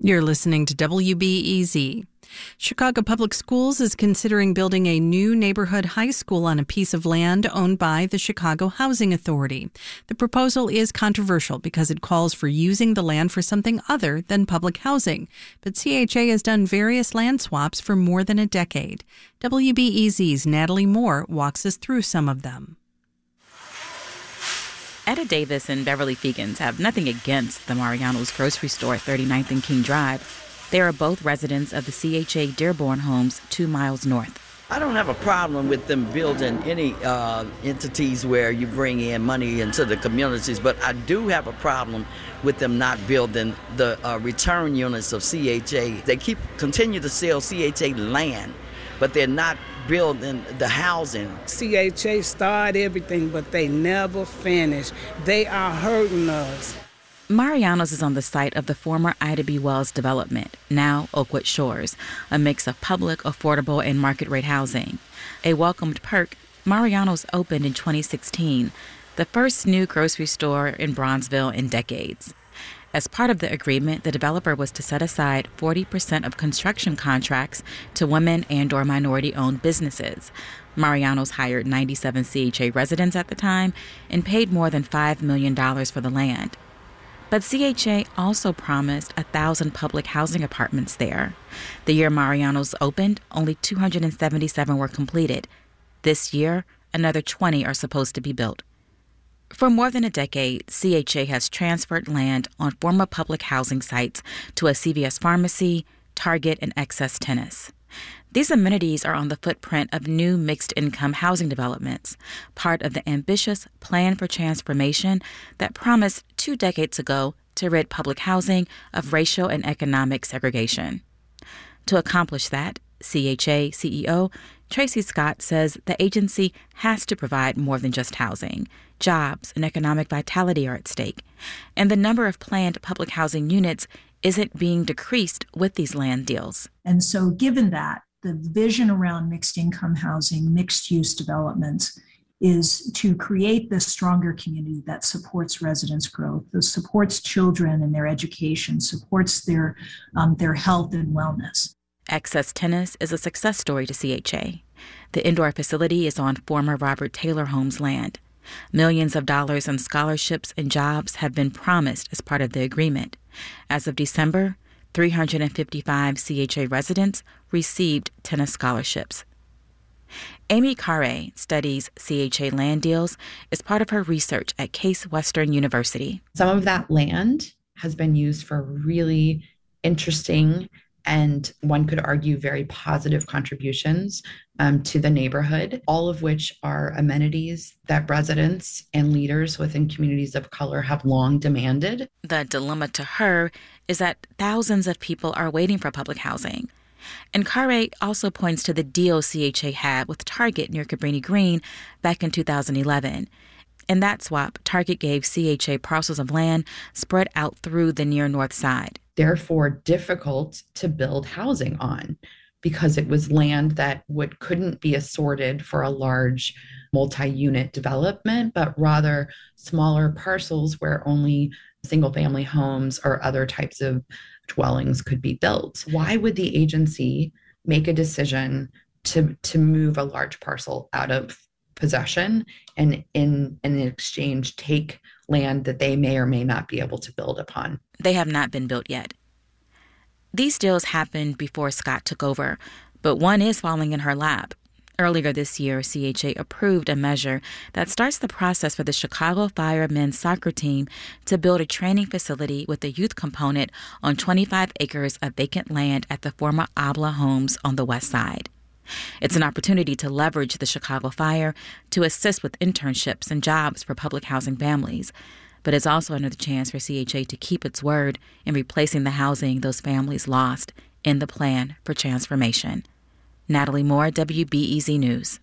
You're listening to WBEZ. Chicago Public Schools is considering building a new neighborhood high school on a piece of land owned by the Chicago Housing Authority. The proposal is controversial because it calls for using the land for something other than public housing. But CHA has done various land swaps for more than a decade. WBEZ's Natalie Moore walks us through some of them. Etta Davis and Beverly Fegans have nothing against the Mariano's grocery store at 39th and King Drive. They are both residents of the CHA Dearborn homes two miles north. I don't have a problem with them building any uh, entities where you bring in money into the communities, but I do have a problem with them not building the uh, return units of CHA. They keep continue to sell CHA land, but they're not building the housing. CHA started everything, but they never finished. They are hurting us. Mariano's is on the site of the former Ida B. Wells development, now Oakwood Shores, a mix of public, affordable, and market rate housing. A welcomed perk, Mariano's opened in 2016, the first new grocery store in Bronzeville in decades. As part of the agreement, the developer was to set aside 40% of construction contracts to women and or minority-owned businesses. Mariano's hired 97 CHA residents at the time and paid more than $5 million for the land. But CHA also promised a thousand public housing apartments there. The year Mariano's opened, only 277 were completed. This year, another 20 are supposed to be built. For more than a decade, CHA has transferred land on former public housing sites to a CVS pharmacy, Target, and XS Tennis. These amenities are on the footprint of new mixed income housing developments, part of the ambitious Plan for Transformation that promised two decades ago to rid public housing of racial and economic segregation. To accomplish that, CHA CEO Tracy Scott says the agency has to provide more than just housing. Jobs and economic vitality are at stake, and the number of planned public housing units isn't being decreased with these land deals. And so, given that, the vision around mixed income housing, mixed use developments, is to create this stronger community that supports residents' growth, that supports children and their education, supports their um, their health and wellness. XS Tennis is a success story to CHA. The indoor facility is on former Robert Taylor Homes land. Millions of dollars in scholarships and jobs have been promised as part of the agreement. As of December, 355 CHA residents received tennis scholarships. Amy Khare studies CHA land deals as part of her research at Case Western University. Some of that land has been used for really interesting and one could argue very positive contributions um, to the neighborhood, all of which are amenities that residents and leaders within communities of color have long demanded. The dilemma to her is that thousands of people are waiting for public housing. And Khare also points to the deal CHA had with Target near Cabrini Green back in 2011. In that swap, Target gave CHA parcels of land spread out through the near north side therefore difficult to build housing on because it was land that would couldn't be assorted for a large multi-unit development but rather smaller parcels where only single family homes or other types of dwellings could be built. Why would the agency make a decision to to move a large parcel out of possession and in, in exchange take land that they may or may not be able to build upon. They have not been built yet. These deals happened before Scott took over, but one is falling in her lap. Earlier this year, CHA approved a measure that starts the process for the Chicago Fire men's soccer team to build a training facility with a youth component on 25 acres of vacant land at the former Abla homes on the west side. It's an opportunity to leverage the Chicago Fire to assist with internships and jobs for public housing families. But it's also another chance for CHA to keep its word in replacing the housing those families lost in the plan for transformation. Natalie Moore, WBEZ News.